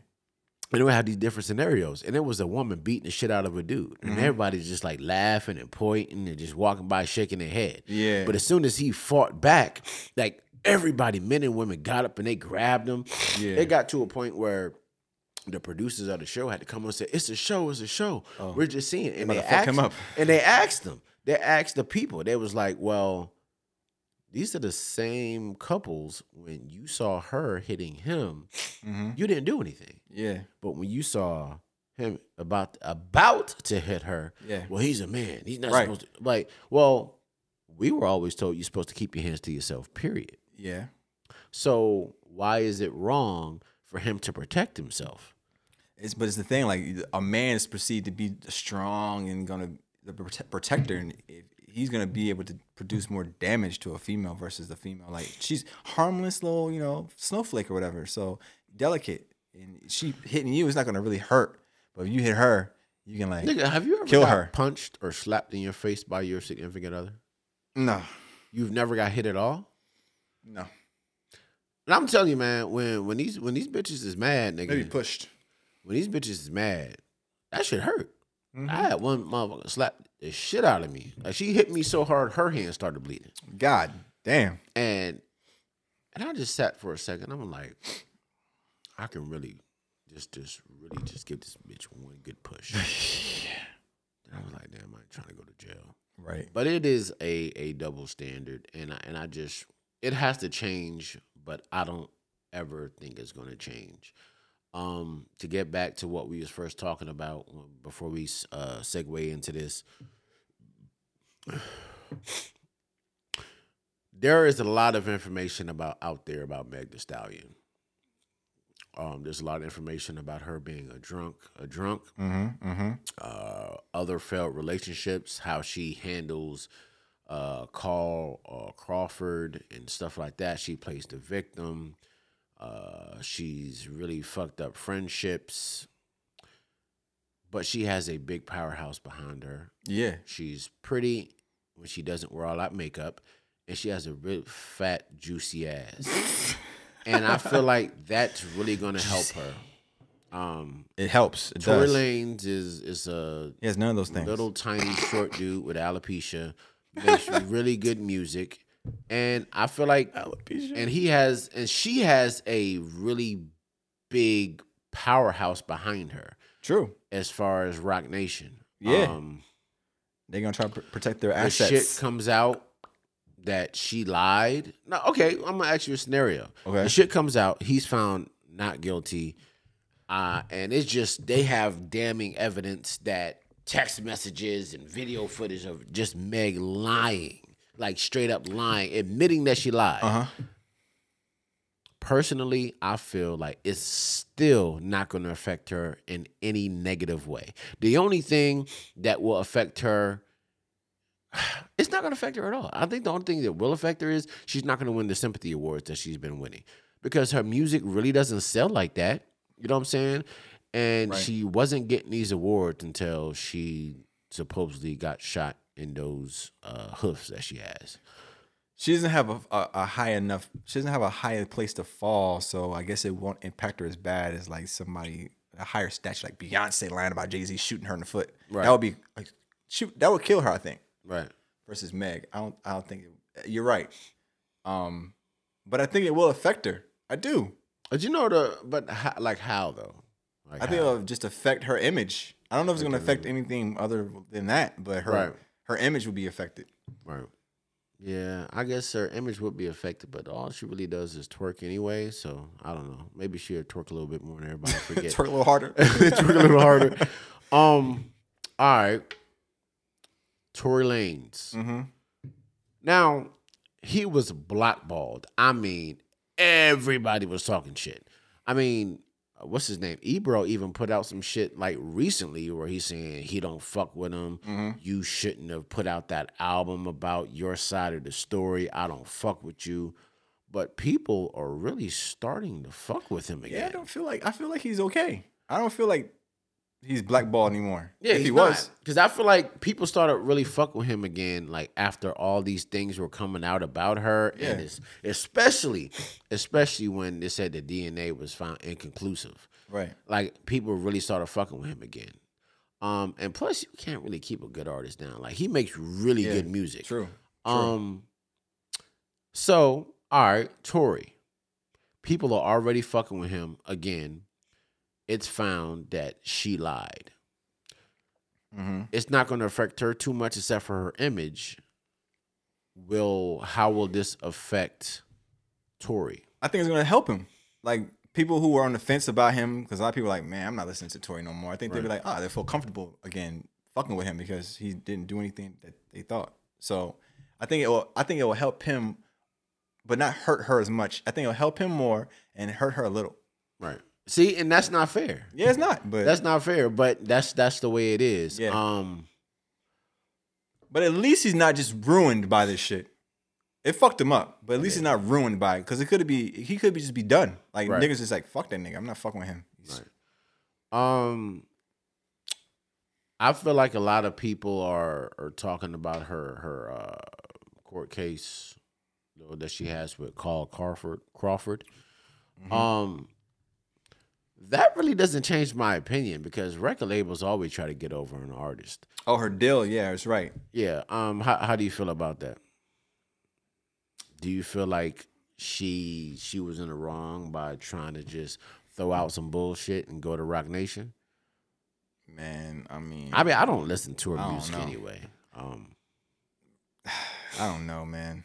And we had these different scenarios, and it was a woman beating the shit out of a dude, and Mm-hmm. everybody's just like laughing and pointing and just walking by, shaking their head. Yeah. But as soon as he fought back, like everybody, men and women, got up and they grabbed him. Yeah. It got to a point where the producers of the show had to come on and say, "It's a show, it's a show. We're just seeing." And Oh. they asked him up. and they asked them. They asked the people. They was like, "Well, these are the same couples. When you saw her hitting him, Mhm. you didn't do anything. Yeah. But when you saw him about about to hit her, Yeah. well, he's a man. He's not Right. supposed to like. Well, we were always told you're supposed to keep your hands to yourself. Period. Yeah. So why is it wrong for him to protect himself? It's but it's the thing like a man is perceived to be strong and gonna the prote- protector, and if he's gonna be able to produce more damage to a female versus the female. Like she's harmless little you know snowflake or whatever, so delicate, and she hitting you is not gonna really hurt. But if you hit her, you can like Nigga, have you ever Kill her. punched or slapped in your face by your significant other? no, You've never got hit at all. no, And I'm telling you, man, when when these when these bitches is mad, nigga, maybe pushed. when these bitches is mad, that shit hurt. Mm-hmm. I had one motherfucker slap the shit out of me. Like she hit me so hard, her hand started bleeding. God damn. And and I just sat for a second. I'm like, I can really just just really just give this bitch one good push. And I was like, damn, I'm trying to go to jail. Right. But it is a a double standard, and I, and I just it has to change, but I don't ever think it's going to change. Um, to get back to what we was first talking about before we uh, segue into this, there is a lot of information about out there about Meg The Stallion. Um, there's a lot of information about her being a drunk, a drunk, Mm-hmm. Mm-hmm. uh, other failed relationships, how she handles uh, Carl uh, Crawford and stuff like that. She plays the victim. Uh, she's really fucked up friendships. but she has a big powerhouse behind her. Yeah. She's pretty when she doesn't wear all that makeup, and she has a real fat, juicy ass. and I feel like that's really gonna help her. Um, It helps. It Tory does. Lanez is is a He has none of those things. little tiny short dude with alopecia, makes really good music, and I feel like and he has and she has a really big powerhouse behind her True. as far as Roc Nation. Yeah. Um, They're gonna try to pr- protect their the assets. shit comes out that she lied. No, okay, I'm gonna ask you a scenario. Okay. The shit comes out, he's found not guilty. Uh, and it's just they have damning evidence that text messages and video footage of just Meg lying, like straight up lying, admitting that she lied. Uh huh. Personally, I feel like it's still not going to affect her in any negative way. The only thing that will affect her, it's not going to affect her at all. I think the only thing that will affect her is she's not going to win the sympathy awards that she's been winning because her music really doesn't sell like that. You know what I'm saying? And Right. she wasn't getting these awards until she supposedly got shot in those uh, hoofs that she has. She doesn't have a, a, a high enough. She doesn't have a higher place to fall, so I guess it won't impact her as bad as like somebody a higher stature like Beyonce lying about Jay Z shooting her in the foot. Right. That would be like shoot. That would kill her, I think. Right. Versus Meg, I don't. I don't think it, you're right. Um, but I think it will affect her. I do. But you know the but how, like how though? Like I think it'll just affect her image. I don't know if it's going to affect anything other than that, but her Right. Her image would be affected. right. Yeah, I guess her image would be affected, but all she really does is twerk anyway. So I don't know. Maybe she'll twerk a little bit more and everybody forget. Twerk a little harder. twerk a little harder. Um. All right. Tory Lanez. hmm Now, he was blackballed. I mean, everybody was talking shit. I mean, what's his name? Ebro even put out some shit like recently where he's saying he don't fuck with him. Mm-hmm. You shouldn't have put out that album about your side of the story. I don't fuck with you. But people are really starting to fuck with him again. Yeah, I don't feel like I feel like he's okay. I don't feel like he's blackballed anymore. Yeah, if he was, because I feel like people started really fuck with him again, like after all these things were coming out about her, and it's, especially, especially when they said the DNA was found inconclusive. right? Like people really started fucking with him again. Um, and plus, you can't really keep a good artist down. Like he makes really Yeah, good music. True. True. Um, so all right, Tory. People are already fucking with him again. It's found that she lied hmm it's not going to affect her too much except for her image will how will this affect Tory? I think it's gonna help him. Like people who were on the fence about him, because a lot of people are like, man, I'm not listening to Tory no more. I think they'll be like, ah, they feel comfortable again fucking with him because he didn't do anything that they thought. So I think it will. I think it will help him, but not hurt her as much. I think it'll help him more and hurt her a little. Right. See, and that's not fair. Yeah, it's not, but That's not fair, but that's that's the way it is. Yeah. Um but at least he's not just ruined by this shit. It fucked him up, but at least he's not ruined by it because it could be he could be just be done. Like Right. niggas just like fuck that nigga. I'm not fucking with him. Right. um I feel like a lot of people are are talking about her her uh court case that she has with Carl Crawford Crawford. Mm-hmm. Um that really doesn't change my opinion because record labels always try to get over an artist. Oh, her deal. Yeah, it's right. Yeah. Um. How How do you feel about that? Do you feel like she she was in the wrong by trying to just throw out some bullshit and go to Roc Nation? Man, I mean, I mean, I don't listen to her music know. anyway. Um. I don't know, man.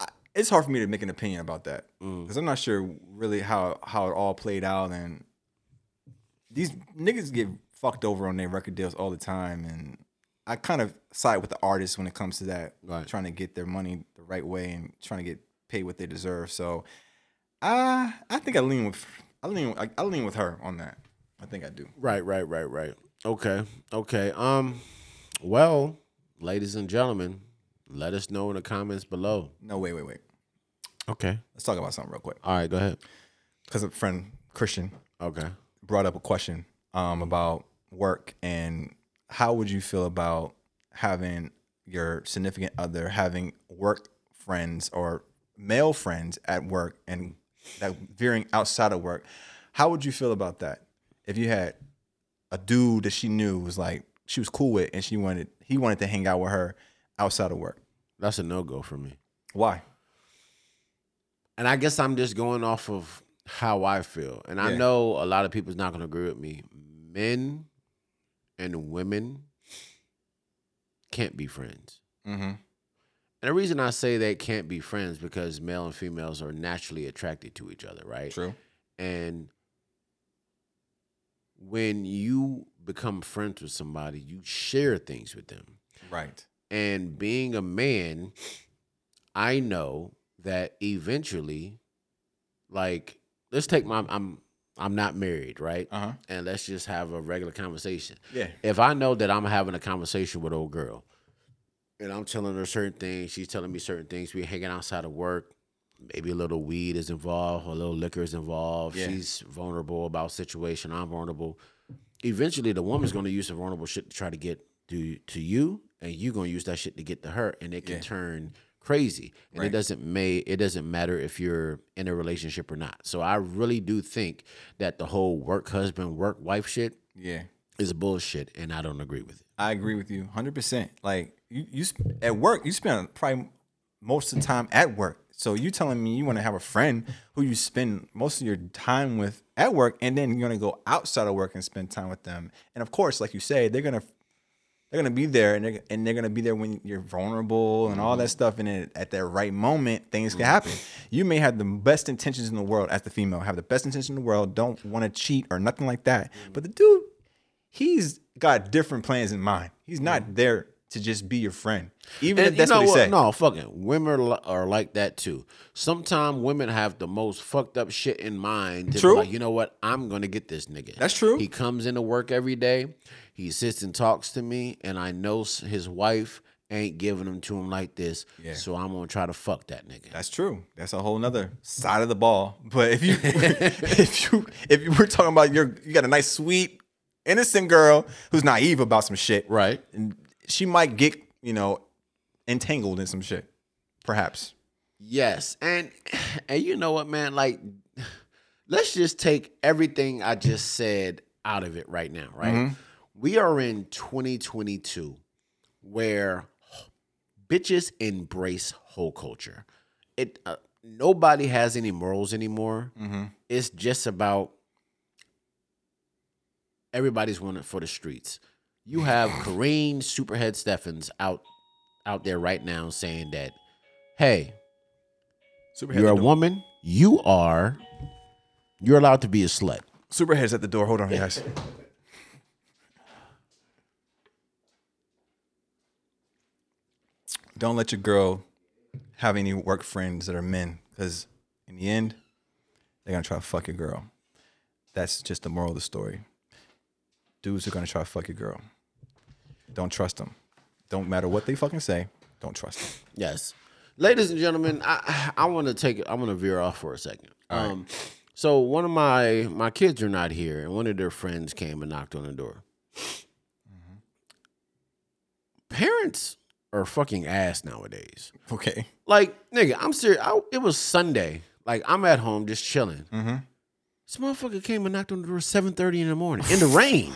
I- It's hard for me to make an opinion about that mm, because I'm not sure really how how it all played out, and these niggas get fucked over on their record deals all the time, and I kind of side with the artists when it comes to that, Right. trying to get their money the right way and trying to get paid what they deserve. So, I I think I lean with I lean I, I lean with her on that. I think I do. Right. Right. Right. Right. Okay. Okay. Um. Well, ladies and gentlemen, let us know in the comments below. No, wait, wait, wait. Okay. Let's talk about something real quick. All right. Go ahead. because a friend Christian Okay. brought up a question um, about work and how would you feel about having your significant other having work friends or male friends at work and that veering outside of work. How would you feel about that? If you had a dude that she knew was like she was cool with and she wanted he wanted to hang out with her outside of work. That's a no go for me. Why? And I guess I'm just going off of how I feel. And I know a lot of people's not going to agree with me. Men and women can't be friends. Mm-hmm. And the reason I say they can't be friends because male and females are naturally attracted to each other, right? True. And when you become friends with somebody, you share things with them. Right. And being a man, I know that eventually, like, let's take my I'm I'm not married, right? Uh huh. And let's just have a regular conversation. Yeah. If I know that I'm having a conversation with old girl, and I'm telling her certain things, she's telling me certain things. We're hanging outside of work. Maybe a little weed is involved, a little liquor is involved. Yeah. She's vulnerable about situation. I'm vulnerable. Eventually, the woman's going to use the vulnerable shit to try to get to to you, and you're going to use that shit to get to her, and it can Yeah. turn crazy. And Right. it doesn't may it doesn't matter if you're in a relationship or not. So I really do think that the whole work husband work wife shit Yeah. is bullshit, and I don't agree with it. I agree with you 100%. Like you you sp- at work, you spend probably most of the time at work. So you telling me you want to have a friend who you spend most of your time with at work and then you're going to go outside of work and spend time with them. And of course, like you say, they're going to they're going to be there and they're, and they're going to be there when you're vulnerable and all that mm-hmm. stuff and then at that right moment things can mm-hmm. happen. You may have the best intentions in the world as the female, have the best intentions in the world, don't want to cheat or nothing like that. Mm-hmm. But the dude he's got different plans in mind. He's not there to just be your friend, even if that's you know what he said. No, fucking women are, like that too. Sometimes women have the most fucked up shit in mind. To True. like, you know what? I'm gonna get this nigga. That's true. He comes into work every day. He sits and talks to me, and I know his wife ain't giving them to him like this. Yeah. So I'm gonna try to fuck that nigga. That's true. That's a whole nother side of the ball. But if you if you if you were talking about your you got a nice sweet innocent girl who's naive about some shit, right. and she might get you know entangled in some shit, perhaps. Yes, and and you know what, man? Like, let's just take everything I just said out of it right now. Right? Mm-hmm. We are in 2022, where bitches embrace whole culture. It uh, nobody has any morals anymore. Mm-hmm. It's just about everybody's wanting for the streets. You have Karrine Superhead Steffans out out there right now saying that, hey, Superhead you're a the- woman. You are. You're allowed to be a slut. Superhead's at the door. Hold on, guys. Don't let your girl have any work friends that are men, because in the end, they're gonna try to fuck your girl. That's just the moral of the story. Dudes are gonna try to fuck your girl. Don't trust them. Don't matter what they fucking say. Don't trust them. Yes, ladies and gentlemen, I I want to take it. I want to veer off for a second. Um, so one of my my kids are not here, and one of their friends came and knocked on the door. Mm-hmm. Parents are fucking ass nowadays. Okay. Like, nigga, I'm serious. I, it was Sunday. Like, I'm at home just chilling. Mm-hmm. This motherfucker came and knocked on the door 7.30 in the morning in the rain.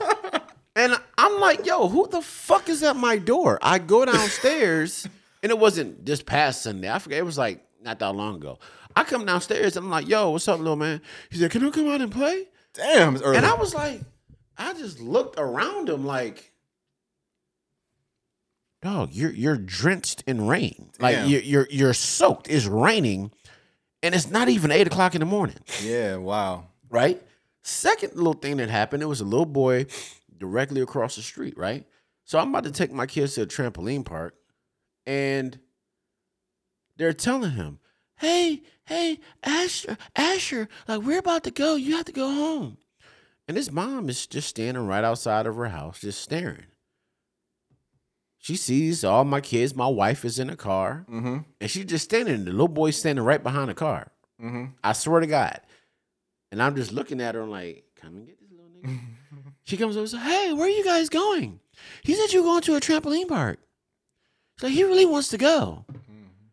and I'm like, yo, who the fuck is at my door? I go downstairs, and it wasn't this past Sunday. I forget. It was like not that long ago. I come downstairs, and I'm like, yo, what's up, little man? He said, can I come out and play? Damn, it's early. And I was like, I just looked around him like, dog, you're you're drenched in rain. Like Damn. you're you're you're soaked. It's raining, and it's not even eight o'clock in the morning, yeah, wow. right? Second little thing that happened, it was a little boy directly across the street, right? So I'm about to take my kids to a trampoline park, and they're telling him, "Hey, hey, Asher, Asher, like we're about to go. You have to go home." And his mom is just standing right outside of her house, just staring. She sees all my kids. My wife is in a car, Mm-hmm. and she's just standing. The little boy's standing right behind the car. Mm-hmm. I swear to God. And I'm just looking at her. I'm like, come and get this little nigga. she comes over and says, "Hey, where are you guys going?" He said you're going to a trampoline park. So he really wants to go.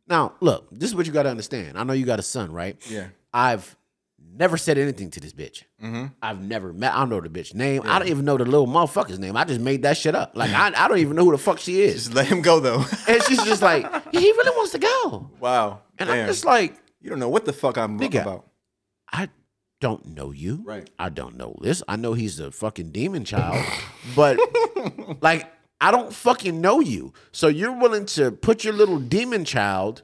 Now, look, this is what you got to understand. I know you got a son, right? Yeah. I've never said anything to this bitch. Mm-hmm. I've never met. I don't know the bitch name. I don't even know the little motherfucker's name. I just made that shit up. Like I, I don't even know who the fuck she is. Just let him go though. And she's just like, he really wants to go. wow. And Damn. I'm just like, you don't know what the fuck I'm Nigga. about. I don't know you. Right. I don't know this. I know he's a fucking demon child, but like I don't fucking know you. So you're willing to put your little demon child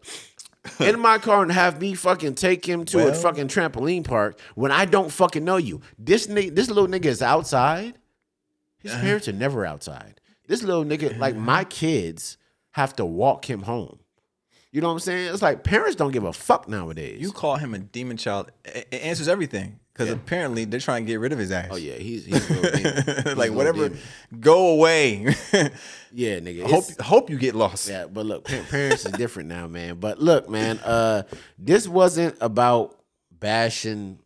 in my car and have me fucking take him to a fucking trampoline park when I don't fucking know you. This nigga, this little nigga is outside. His Uh-huh. parents are never outside. This little nigga, like my kids, have to walk him home. You know what I'm saying? It's like parents don't give a fuck nowadays. You call him a demon child. It answers everything because apparently they're trying to get rid of his ass. oh yeah, he's, he's a demon. He's like whatever, go away. Yeah, nigga. hope hope you get lost. Yeah, but look, parents is different now, man. But look, man, uh, this wasn't about bashing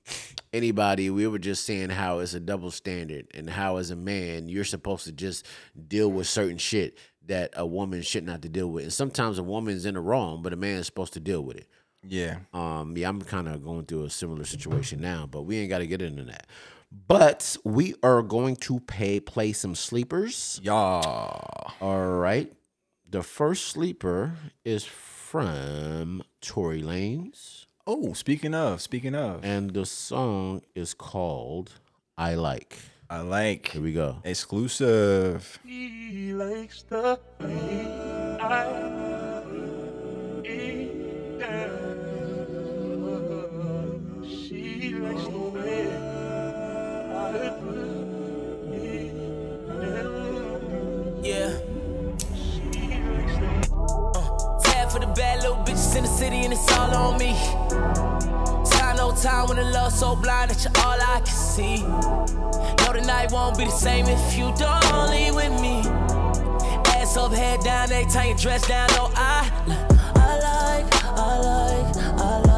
anybody. We were just saying how it's a double standard and how as a man you're supposed to just deal with certain shit that a woman shouldn't have to deal with. And sometimes a woman's in the wrong, but a man is supposed to deal with it. Yeah. Um, yeah, I'm kind of going through a similar situation now, but we ain't got to get into that. But we are going to pay play some sleepers. Y'all. All right. The first sleeper is from Tory Lanez, Oh, speaking of, speaking of, and the song is called I Like. I like Here we go. exclusive. He likes the way I Yeah. Uh, Likes Tab for the bad little bitches in the city and it's all on me. Time no time when the love so blind that you're all I can see. Know the night won't be the same if you don't leave with me. Ass up, head down, every time you dress down, no I. I like, I like, I like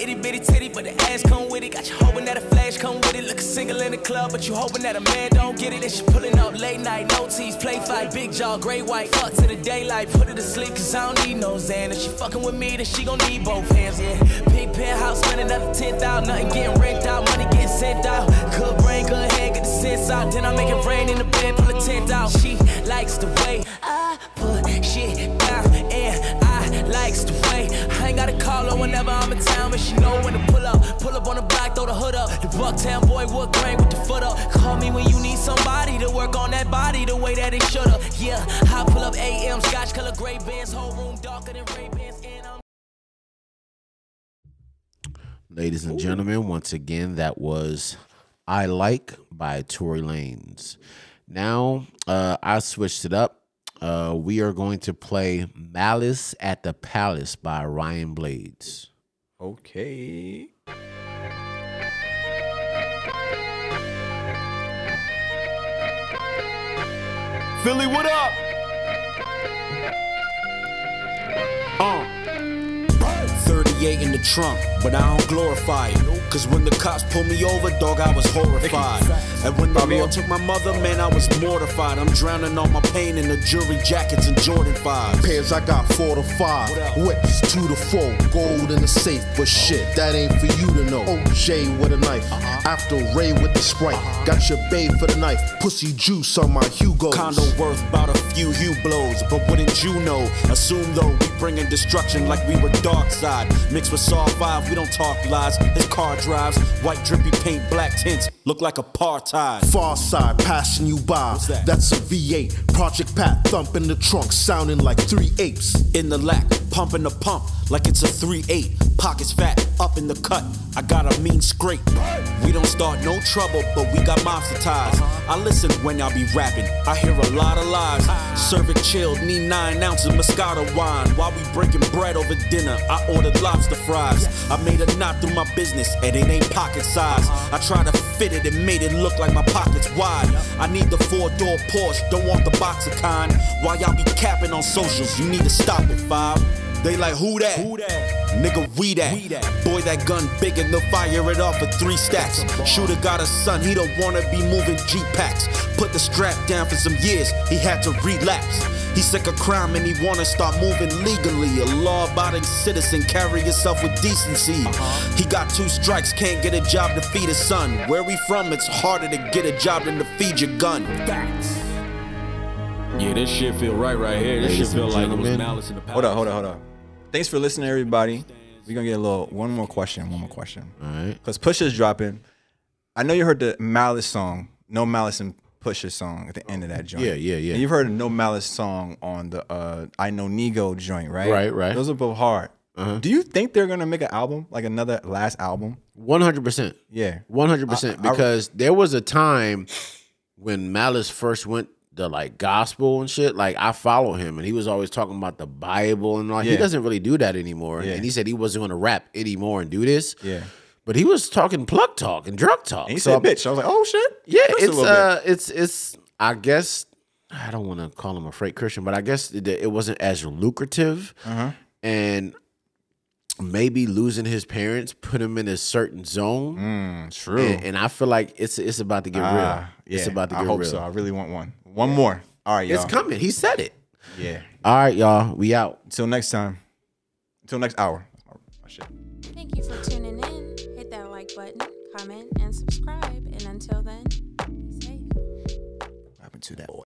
itty bitty titty, but the ass come with it. Got you hoping that a flash come with it. Looking single in the club, but you hoping that a man don't get it. And she pulling up late night, no tease, play fight, big jaw, gray white, fuck to the daylight, put her to sleep, cause I don't need no Xan. If she fucking with me, then she gon' need both hands, yeah. Big penthouse, spend another 10,000, nothing getting rent out, money getting sent out. Good brain, good head, get the sense out. Then I make it rain in the bed, pull a tent out. She likes the way I gotta call her whenever I'm in town, but she know when to pull up. Pull up on the block, throw the hood up. The Bucktown boy, grain with the foot up. Call me when you need somebody to work on that body the way that it should've. Yeah, I pull up AM, scotch color gray bands, whole room darker than Ray Bans, and I'm Ladies and gentlemen, once again, that was I Like by Tory Lanez. Now, uh, I switched it up. Uh, we are going to play Malice at the Palace by Ryan Blades. Okay. Philly, what up? Uh. 38 in the trunk, but I don't glorify it. Cause when the cops pulled me over, dog, I was horrified. And when the law took my mother, man, I was mortified. I'm drowning all my pain in the jury jackets and Jordan 5s. Pairs I got four to five, whips two to four, gold in the safe, but shit, that ain't for you to know. OJ with a knife, uh-huh. after Ray with the sprite, uh-huh. got your babe for the knife, pussy juice on my Hugo. Condo worth about a few Hublots, but wouldn't you know? Assume though we bringing destruction like we were dark side. Mixed with Saw 5, we don't talk lies. it's His drives, white drippy paint, black tints, look like apartheid. Far side passing you by, that? that's a V8. Project Pat thumping the trunk, sounding like three apes. In the lack, pumping the pump like it's a 3-8. pockets fat, up in the cut. I got a mean scrape. We don't start no trouble, but we got mobster ties. I listen when y'all be rapping. I hear a lot of lies. Serve it chilled, need nine ounces of Moscato wine. While we breaking bread over dinner, I ordered lobster fries. I made a knot through my business, and it ain't pocket size. I tried to fit it and made it look like my pockets wide. I need the four door Porsche, don't want the boxer kind. While y'all be capping on socials, you need to stop it, five. They like who that? Who that? Nigga, we that. Boy, that gun big and they'll fire it off with three stacks. Shooter got a son, he don't wanna be moving G packs. Put the strap down for some years, he had to relapse. He sick of crime and he wanna start moving legally. A law-abiding citizen, carry yourself with decency. Uh-huh. He got two strikes, can't get a job to feed his son. Where we from, it's harder to get a job than to feed your gun. Yeah, this shit feel right right here. This Ladies shit feel like it was malice in the past. Hold on, hold on, hold up. Thanks for listening, everybody. We're gonna get a little one more question, one more question. All right. Because Pusha's dropping. I know you heard the Malice song, No Malice and Pusha song at the end of that joint. Yeah, yeah, yeah. And you've heard a No Malice song on the uh, I Know NIGO joint, right? Right, right. Those are both hard. Uh-huh. Do you think they're gonna make an album, like another last album? One hundred percent. Yeah. One hundred percent. I- I- Because there was a time when Malice first went the like gospel and shit. Like I follow him, and he was always talking about the Bible and all. He doesn't really do that anymore. Yeah. And he said he wasn't going to rap anymore and do this. Yeah. But he was talking plug talk and drug talk. And he So, said bitch. I was like, oh shit. Yeah, it's bit. uh, it's it's. I guess I don't want to call him a freight Christian, but I guess it, it wasn't as lucrative, Uh-huh. and maybe losing his parents put him in a certain zone. Mm, true. And, and I feel like it's it's about to get real. Ah, It's about to get I hope real. so. I really want one. One more. All right, y'all. It's coming. He said it. Yeah. All right, y'all. We out. Until next time. Until next hour. Oh, shit. Thank you for tuning in. Hit that like button, comment, and subscribe.